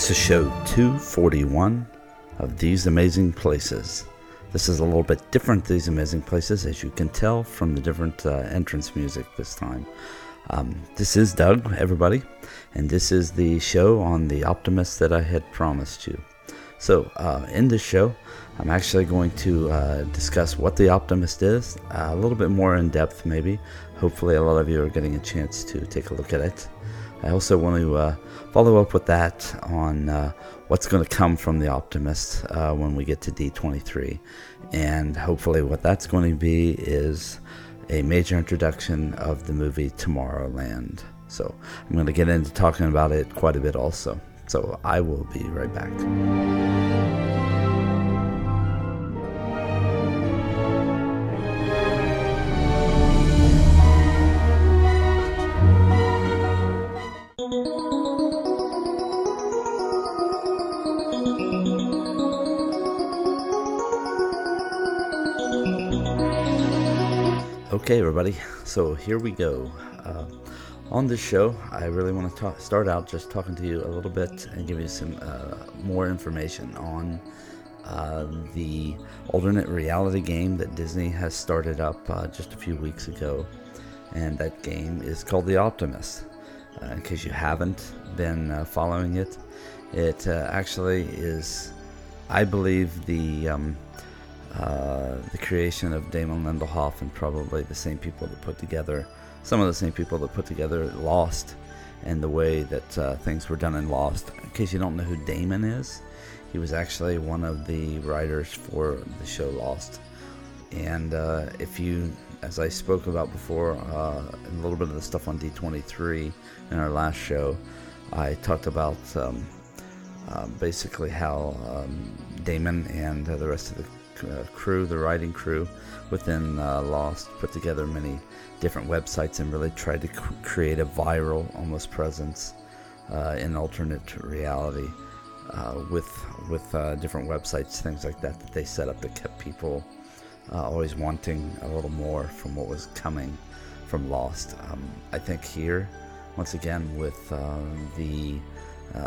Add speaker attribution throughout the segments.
Speaker 1: This is show 241 of These Amazing Places. This is a little bit different, These Amazing Places, as you can tell from the different uh, entrance music this time. Um, this is Doug, everybody, and this is the show on the Optimist that I had promised you. So, uh, in this show, I'm actually going to uh, discuss what the Optimist is, uh, a little bit more in depth, maybe. Hopefully, a lot of you are getting a chance to take a look at it. I also want to uh, follow up with that on uh, what's going to come from the Optimist uh, when we get to D23. And hopefully, what that's going to be is a major introduction of the movie Tomorrowland. So, I'm going to get into talking about it quite a bit also. So, I will be right back. Okay, everybody. So here we go. Uh, on this show, I really want to talk, start out just talking to you a little bit and give you some uh, more information on uh, the alternate reality game that Disney has started up uh, just a few weeks ago. And that game is called The Optimist. Uh, in case you haven't been uh, following it, it actually is, I believe, the. Um, uh, the creation of Damon Lindelof and probably the same people that put together some of the same people that put together Lost and the way that uh, things were done in Lost. In case you don't know who Damon is, he was actually one of the writers for the show Lost. And uh, if you, as I spoke about before, uh, a little bit of the stuff on D23 in our last show, I talked about um, uh, basically how um, Damon and the rest of the uh, crew, the writing crew within uh, Lost, put together many different websites and really tried to c- create a viral almost presence uh, in alternate reality uh, with with uh, different websites, things like that that they set up that kept people uh, always wanting a little more from what was coming from Lost. Um, I think here, once again, with um, the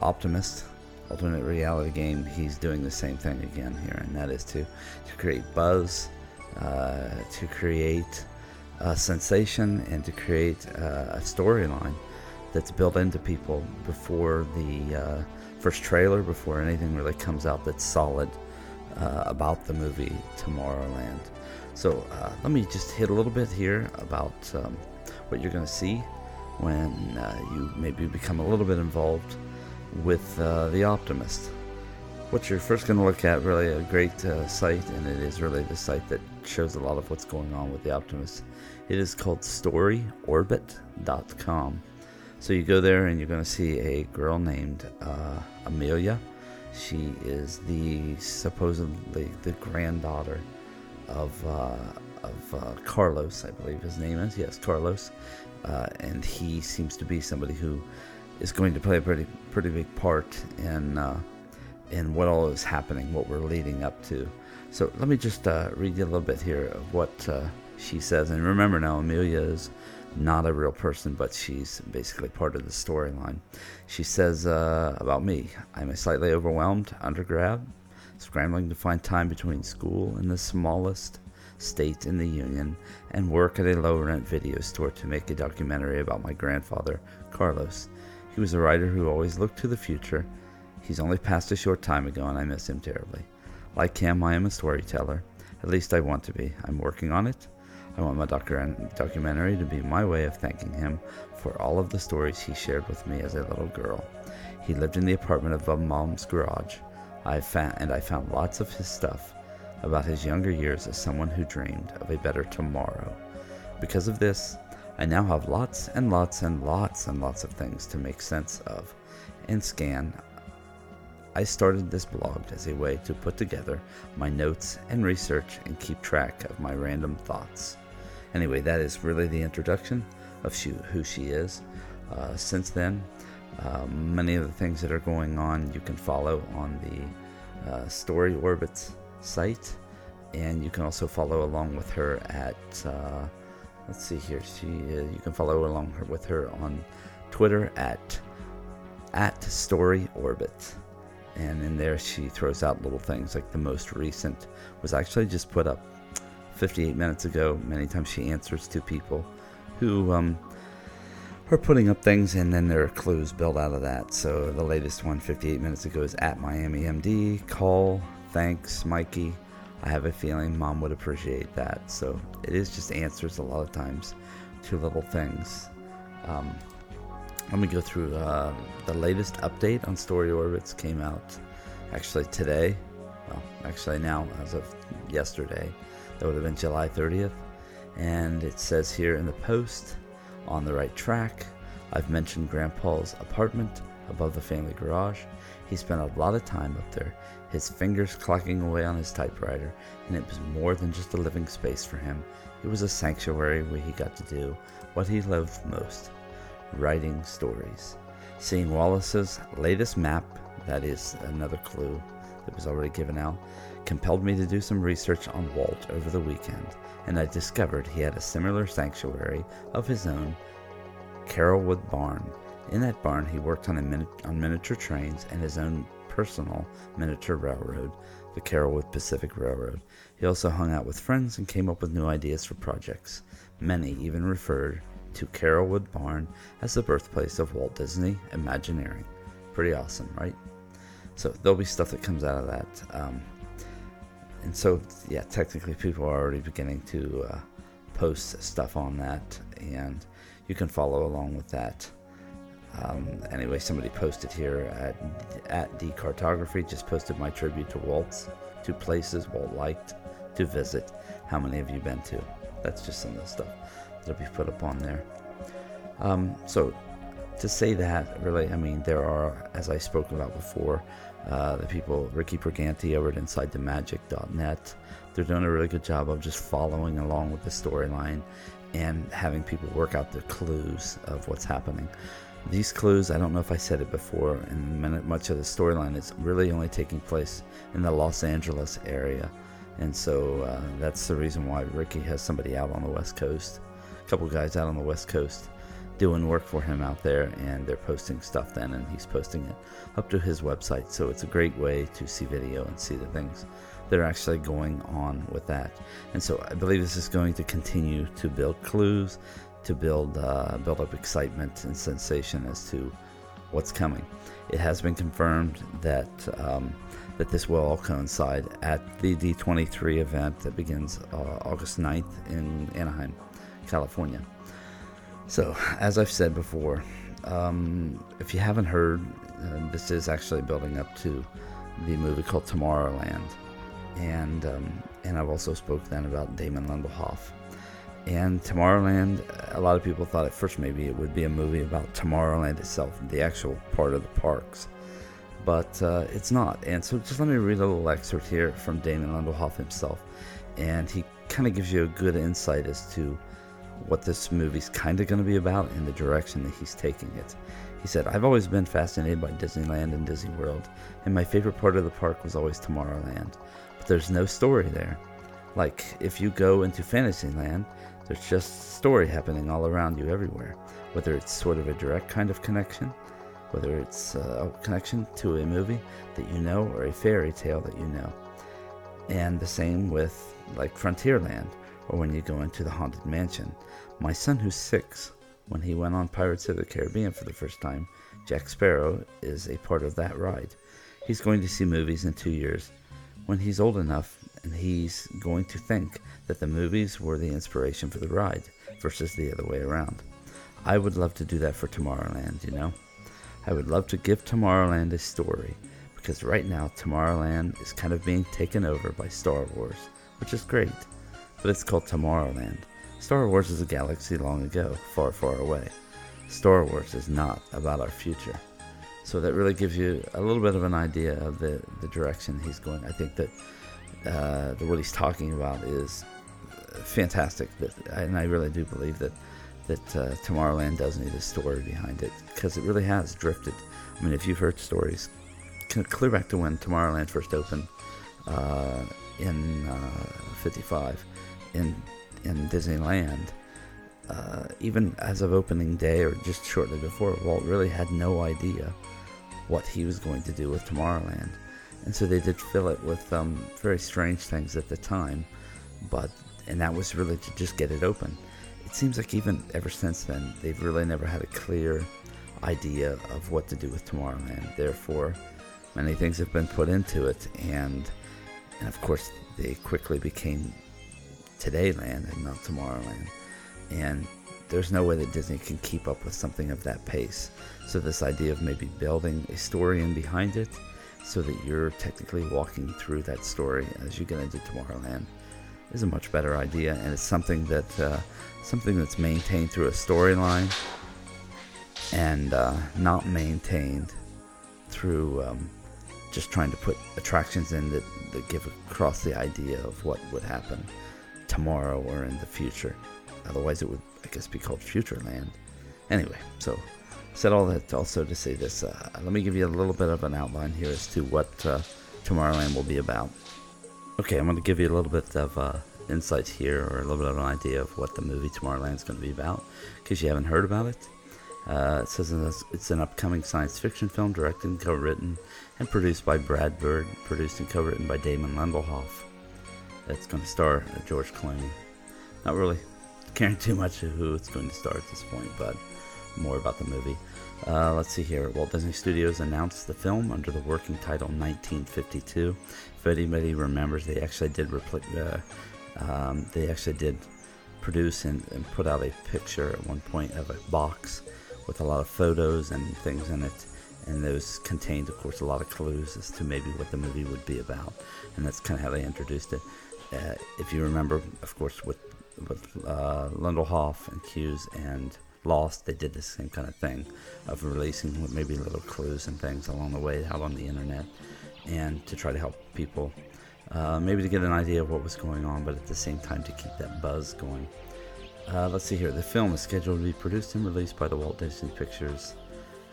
Speaker 1: Optimist alternate reality game, he's doing the same thing again here, and that is to, to create buzz, uh, to create a sensation, and to create uh, a storyline that's built into people before the uh, first trailer, before anything really comes out that's solid uh, about the movie Tomorrowland. So uh, let me just hit a little bit here about um, what you're going to see when uh, you maybe become a little bit involved with uh, The Optimist. What you're first going to look at, really a great uh, site, and it is really the site that shows a lot of what's going on with The Optimist. It is called storyorbit.com. So you go there and you're going to see a girl named uh, Amelia. She is the supposedly the granddaughter of uh, of uh, Carlos, I believe his name is. Yes, Carlos, uh, and he seems to be somebody who is going to play a pretty pretty big part in uh, in what all is happening, what we're leading up to. So let me just uh, read you a little bit here of what uh, she says. And remember now, Amelia is not a real person, but she's basically part of the storyline. She says uh, about me, I'm a slightly overwhelmed undergrad, scrambling to find time between school and the smallest state in the Union and work at a low rent video store to make a documentary about my grandfather, Carlos. He was a writer who always looked to the future. He's only passed a short time ago, and I miss him terribly. Like him, I am a storyteller. At least I want to be. I'm working on it. I want my docu- documentary to be my way of thanking him for all of the stories he shared with me as a little girl. He lived in the apartment above Mom's garage. I found, and I found lots of his stuff about his younger years as someone who dreamed of a better tomorrow. Because of this, I now have lots and lots and lots and lots of things to make sense of and scan. I started this blog as a way to put together my notes and research and keep track of my random thoughts. Anyway, that is really the introduction of she, who she is. Uh, since then, uh, many of the things that are going on you can follow on the uh, Story Orbits site, and you can also follow along with her at uh, let's see here. She uh, you can follow along her, with her on Twitter at at Story Orbit. And in there, she throws out little things like the most recent was actually just put up 58 minutes ago. Many times she answers to people who um, are putting up things, and then there are clues built out of that. So the latest one, 58 minutes ago, is at Miami MD. Call, thanks, Mikey. I have a feeling mom would appreciate that. So it is just answers a lot of times to little things. Um, let me go through uh, the latest update on Story Orbits came out actually today. Well, actually now as of yesterday. That would have been July 30th. And it says here in the post, on the right track. I've mentioned Grandpa's apartment above the family garage. He spent a lot of time up there, his fingers clacking away on his typewriter, and it was more than just a living space for him. It was a sanctuary where he got to do what he loved most writing stories. Seeing Wallace's latest map, that is another clue that was already given out, compelled me to do some research on Walt over the weekend, and I discovered he had a similar sanctuary of his own, Carolwood Barn. In that barn, he worked on, min- on miniature trains and his own personal miniature railroad, the Carolwood Pacific Railroad. He also hung out with friends and came up with new ideas for projects. Many even referred to Carolwood Barn as the birthplace of Walt Disney Imagineering. Pretty awesome, right? So there'll be stuff that comes out of that. Um, and so, yeah, technically, people are already beginning to uh, post stuff on that, and you can follow along with that. Um, anyway, somebody posted here at at D Cartography just posted my tribute to Walt's two places Walt liked to visit. How many have you been to? That's just some of the stuff that'll be put up on there. Um, so to say that, really, I mean, there are, as I spoke about before, uh, the people, Ricky Briganti over at InsideTheMagic.net, they're doing a really good job of just following along with the storyline and having people work out the clues of what's happening. These clues, I don't know if I said it before, and much of the storyline is really only taking place in the Los Angeles area. And so uh, that's the reason why Ricky has somebody out on the West Coast, a couple guys out on the West Coast doing work for him out there, and they're posting stuff then, and he's posting it up to his website. So it's a great way to see video and see the things that are actually going on with that. And so I believe this is going to continue to build clues, to build uh, build up excitement and sensation as to what's coming. It has been confirmed that um, that this will all coincide at the D23 event that begins uh, August 9th in Anaheim, California. So, as I've said before, um, if you haven't heard, uh, this is actually building up to the movie called Tomorrowland, and um, and I've also spoke then about Damon Lindelof. And Tomorrowland, a lot of people thought at first maybe it would be a movie about Tomorrowland itself, the actual part of the parks, but uh, it's not. And so, just let me read a little excerpt here from Damon Lindelof himself, and he kind of gives you a good insight as to what this movie's kind of going to be about and the direction that he's taking it. He said, I've always been fascinated by Disneyland and Disney World, and my favorite part of the park was always Tomorrowland. But there's no story there. Like, if you go into Fantasyland, there's just story happening all around you everywhere. Whether it's sort of a direct kind of connection, whether it's uh, a connection to a movie that you know or a fairy tale that you know. And the same with, like, Frontierland, or when you go into the Haunted Mansion. My son, who's six, when he went on Pirates of the Caribbean for the first time, Jack Sparrow is a part of that ride. He's going to see movies in two years when he's old enough, and he's going to think that the movies were the inspiration for the ride versus the other way around. I would love to do that for Tomorrowland, you know? I would love to give Tomorrowland a story because right now Tomorrowland is kind of being taken over by Star Wars, which is great but it's called Tomorrowland. Star Wars is a galaxy long ago, far, far away. Star Wars is not about our future. So that really gives you a little bit of an idea of the, the direction he's going. I think that uh, the, what he's talking about is fantastic, that, and I really do believe that that uh, Tomorrowland does need a story behind it because it really has drifted. I mean, if you've heard stories, clear back to when Tomorrowland first opened uh, in '55 uh, in in Disneyland, uh, even as of opening day or just shortly before, Walt really had no idea what he was going to do with Tomorrowland. And so they did fill it with um, very strange things at the time, but and that was really to just get it open. It seems like even ever since then, they've really never had a clear idea of what to do with Tomorrowland. Therefore, many things have been put into it, and and of course they quickly became Todayland and not Tomorrowland. And there's no way that Disney can keep up with something of that pace. So this idea of maybe building a story in behind it, so that you're technically walking through that story as you get into Tomorrowland, is a much better idea, and it's something that uh, something that's maintained through a storyline and uh, not maintained through um, just trying to put attractions in that, that give across the idea of what would happen tomorrow or in the future. Otherwise, it would, I guess, be called Futureland. Anyway, so said all that also to say this. Uh, let me give you a little bit of an outline here as to what uh, Tomorrowland will be about. Okay, I'm going to give you a little bit of uh, insight here, or a little bit of an idea of what the movie Tomorrowland is going to be about, because you haven't heard about it. Uh, it says it's an upcoming science fiction film directed and co-written and produced by Brad Bird, produced and co-written by Damon Lindelof. It's going to star George Clooney. Not really caring too much who it's going to star at this point, but more about the movie. Uh, let's see here. Walt Disney Studios announced the film under the working title 1952. If anybody remembers, they actually did repli- uh, um, they actually did produce and, and, put out a picture at one point of a box with a lot of photos and things in it. And those contained, of course, a lot of clues as to maybe what the movie would be about. And that's kind of how they introduced it. Uh, if you remember, of course, with with uh, Lindelof and Cuse and Lost, they did the same kind of thing of releasing maybe little clues and things along the way out on the internet, and to try to help people, uh, maybe to get an idea of what was going on, but at the same time to keep that buzz going. Uh, let's see here. The film is scheduled to be produced and released by the Walt Disney Pictures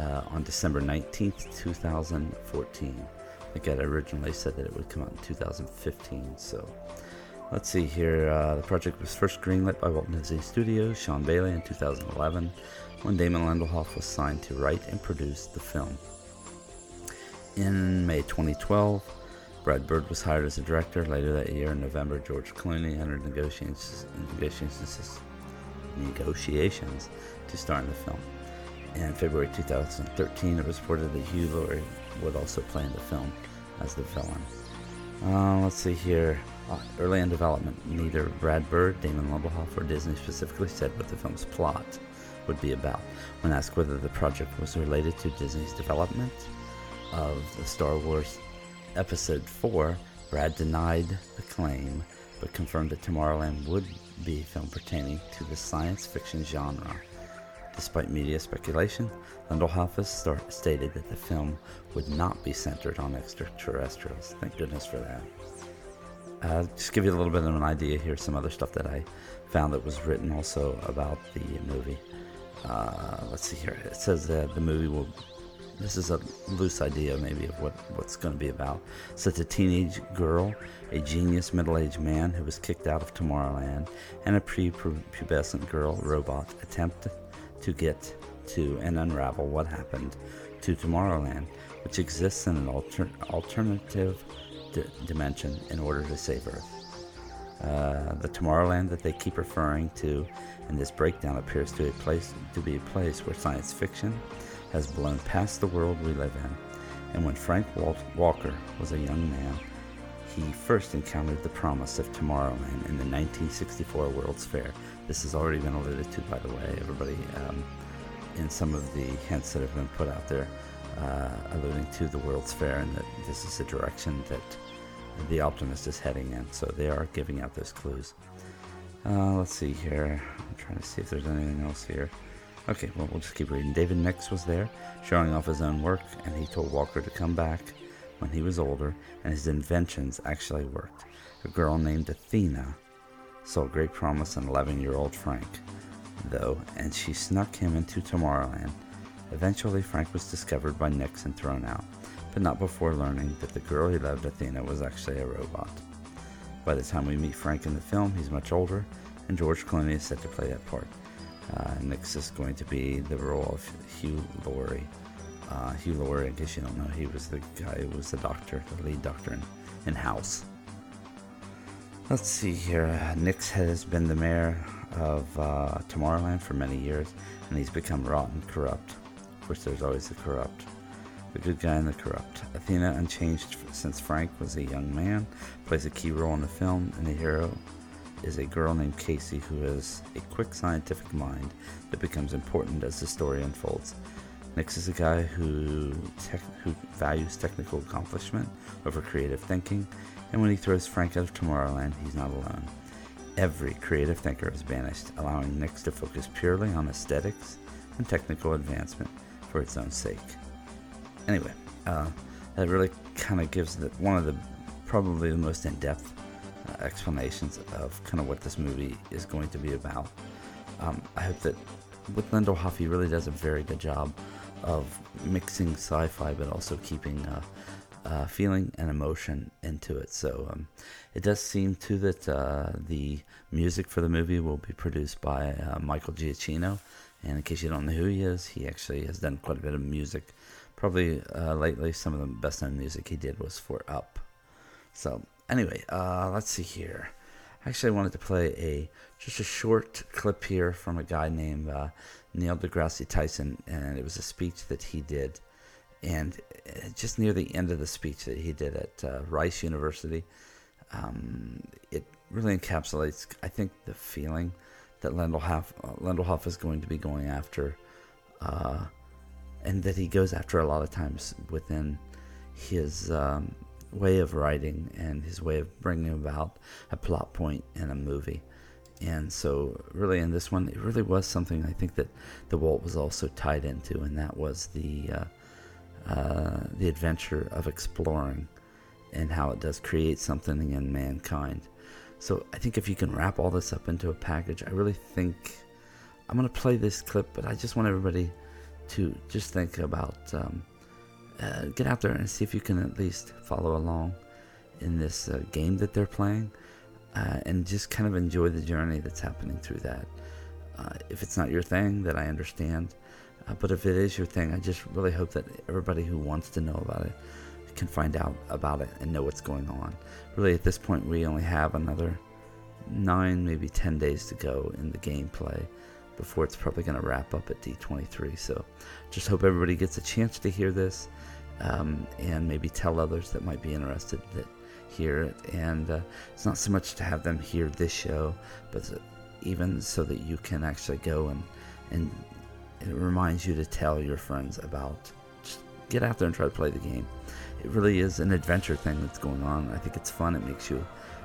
Speaker 1: uh, on December 19th, 2014. I think I originally said that it would come out in 2015, so let's see here. Uh, the project was first greenlit by Walt Disney Studios, Sean Bailey, in 2011, when Damon Lindelof was signed to write and produce the film. In May 2012, Brad Bird was hired as a director. Later that year, in November, George Clooney entered negotiations, negotiations negotiations to star in the film. In February 2013, it was reported that Hugh Laurie would also play in the film as the villain. Uh, let's see here. Uh, early in development, neither Brad Bird, Damon Lindelof, or Disney specifically said what the film's plot would be about. When asked whether the project was related to Disney's development of the Star Wars Episode 4, Brad denied the claim but confirmed that Tomorrowland would be a film pertaining to the science fiction genre. Despite media speculation, Lindelof has stated that the film would not be centered on extraterrestrials. Thank goodness for that. Uh, just give you a little bit of an idea here, some other stuff that I found that was written also about the movie. Uh, let's see here. It says that the movie will this is a loose idea maybe of what, what's going to be about. It's a teenage girl, a genius middle-aged man who was kicked out of Tomorrowland, and a prepubescent girl robot attempt to get to and unravel what happened to Tomorrowland, which exists in an alter- alternative d- dimension in order to save Earth. Uh, the Tomorrowland that they keep referring to in this breakdown appears to, a place, to be a place where science fiction has blown past the world we live in, and when Frank Wal- Walker was a young man, he first encountered the promise of Tomorrowland in the 1964 World's Fair. This has already been alluded to, by the way, everybody, um, in some of the hints that have been put out there, uh, alluding to the World's Fair and that this is the direction that the Optimist is heading in. So they are giving out those clues. Uh, let's see here. I'm trying to see if there's anything else here. Okay, well, we'll just keep reading. David Nix was there, showing off his own work, and he told Walker to come back when he was older, and his inventions actually worked. A girl named Athena saw great promise in 11 year old Frank, though, and she snuck him into Tomorrowland. Eventually, Frank was discovered by Nix and thrown out, but not before learning that the girl he loved, Athena, was actually a robot. By the time we meet Frank in the film, he's much older, and George Clooney is set to play that part. Uh, Nix is going to be the role of Hugh Laurie. Uh, Hugh Laurie, in case you don't know, he was the guy who was the doctor, the lead doctor in, in House. Let's see here. Nix has been the mayor of uh, Tomorrowland for many years, and he's become rotten corrupt. Course, there's always the corrupt. The good guy and the corrupt. Athena, unchanged since Frank was a young man, plays a key role in the film, and the hero is a girl named Casey who has a quick scientific mind that becomes important as the story unfolds. Nix is a guy who, who values technical accomplishment over creative thinking, and when he throws Frank out of Tomorrowland, he's not alone. Every creative thinker is banished, allowing Nix to focus purely on aesthetics and technical advancement for its own sake. Anyway, uh, that really kind of gives the, one of the probably the most in-depth uh, explanations of kind of what this movie is going to be about. Um, I hope that with Lindelof, he really does a very good job of mixing sci-fi, but also keeping uh, uh, feeling and emotion into it. So um, it does seem too that uh, the music for the movie will be produced by uh, Michael Giacchino. And in case you don't know who he is, he actually has done quite a bit of music. Probably uh, lately, some of the best known music he did was for Up. So anyway, uh, let's see here. Actually, I wanted to play a just a short clip here from a guy named uh, Neil deGrasse Tyson, and it was a speech that he did and uh, just near the end of the speech that he did at uh, Rice University, um, it really encapsulates, I think, the feeling that Lindelof, uh, is going to be going after, uh, and that he goes after a lot of times within his um, way of writing and his way of bringing about a plot point in a movie. And so, really, in this one, it really was something I think that the Walt was also tied into, and that was the uh, uh, the adventure of exploring and how it does create something in mankind. So I think if you can wrap all this up into a package, I really think I'm going to play this clip, but I just want everybody to just think about um, uh, get out there and see if you can at least follow along in this uh, game that they're playing uh, and just kind of enjoy the journey that's happening through that. Uh, if it's not your thing, that I understand. Uh, but if it is your thing, I just really hope that everybody who wants to know about it can find out about it and know what's going on. Really, at this point, we only have another nine, maybe 10 days to go in the gameplay before it's probably going to wrap up at D23. So just hope everybody gets a chance to hear this um, and maybe tell others that might be interested that hear it. And uh, it's not so much to have them hear this show, but even so that you can actually go and, and it reminds you to tell your friends about. Get out there and try to play the game. It really is an adventure thing that's going on. I think it's fun. It makes you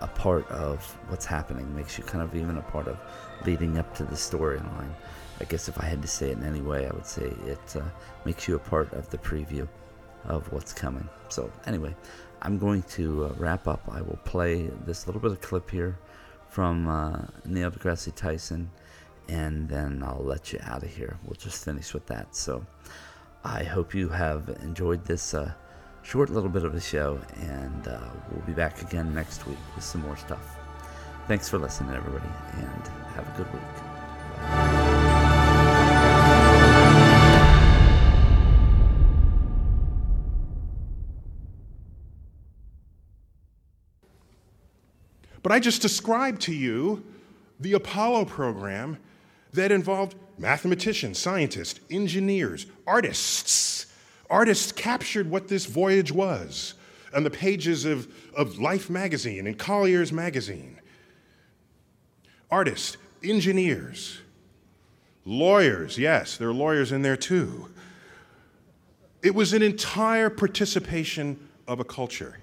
Speaker 1: a part of what's happening. It makes you kind of even a part of leading up to the storyline. I guess if I had to say it in any way, I would say it uh, makes you a part of the preview of what's coming. So anyway, I'm going to uh, wrap up. I will play this little bit of clip here from uh, Neil deGrasse Tyson and then I'll let you out of here. We'll just finish with that. So I hope you have enjoyed this uh, short little bit of a show, and uh, we'll be back again next week with some more stuff. Thanks for listening, everybody, and have a good week.
Speaker 2: But I just described to you the Apollo program that involved mathematicians, scientists, engineers, artists. Artists captured what this voyage was on the pages of, of Life magazine and Collier's magazine. Artists, engineers, lawyers, yes, there are lawyers in there too. It was an entire participation of a culture,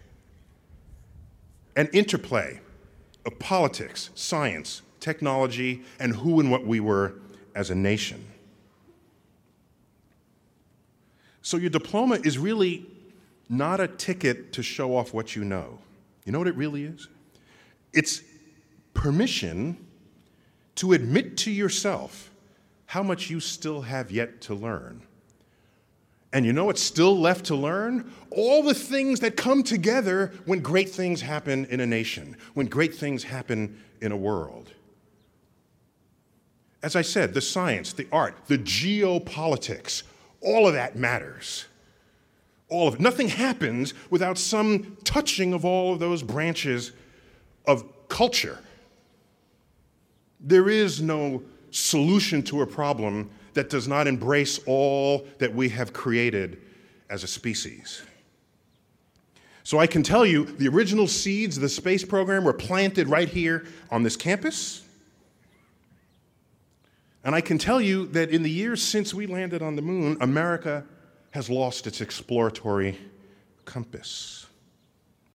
Speaker 2: an interplay of politics, science, technology, and who and what we were as a nation. So your diploma is really not a ticket to show off what you know. You know what it really is? It's permission to admit to yourself how much you still have yet to learn. And you know what's still left to learn? All the things that come together when great things happen in a nation, when great things happen in a world. As I said, the science, the art, the geopolitics, all of that matters. All of it. Nothing happens without some touching of all of those branches of culture. There is no solution to a problem that does not embrace all that we have created as a species. So I can tell you the original seeds of the space program were planted right here on this campus. And I can tell you that in the years since we landed on the moon, America has lost its exploratory compass.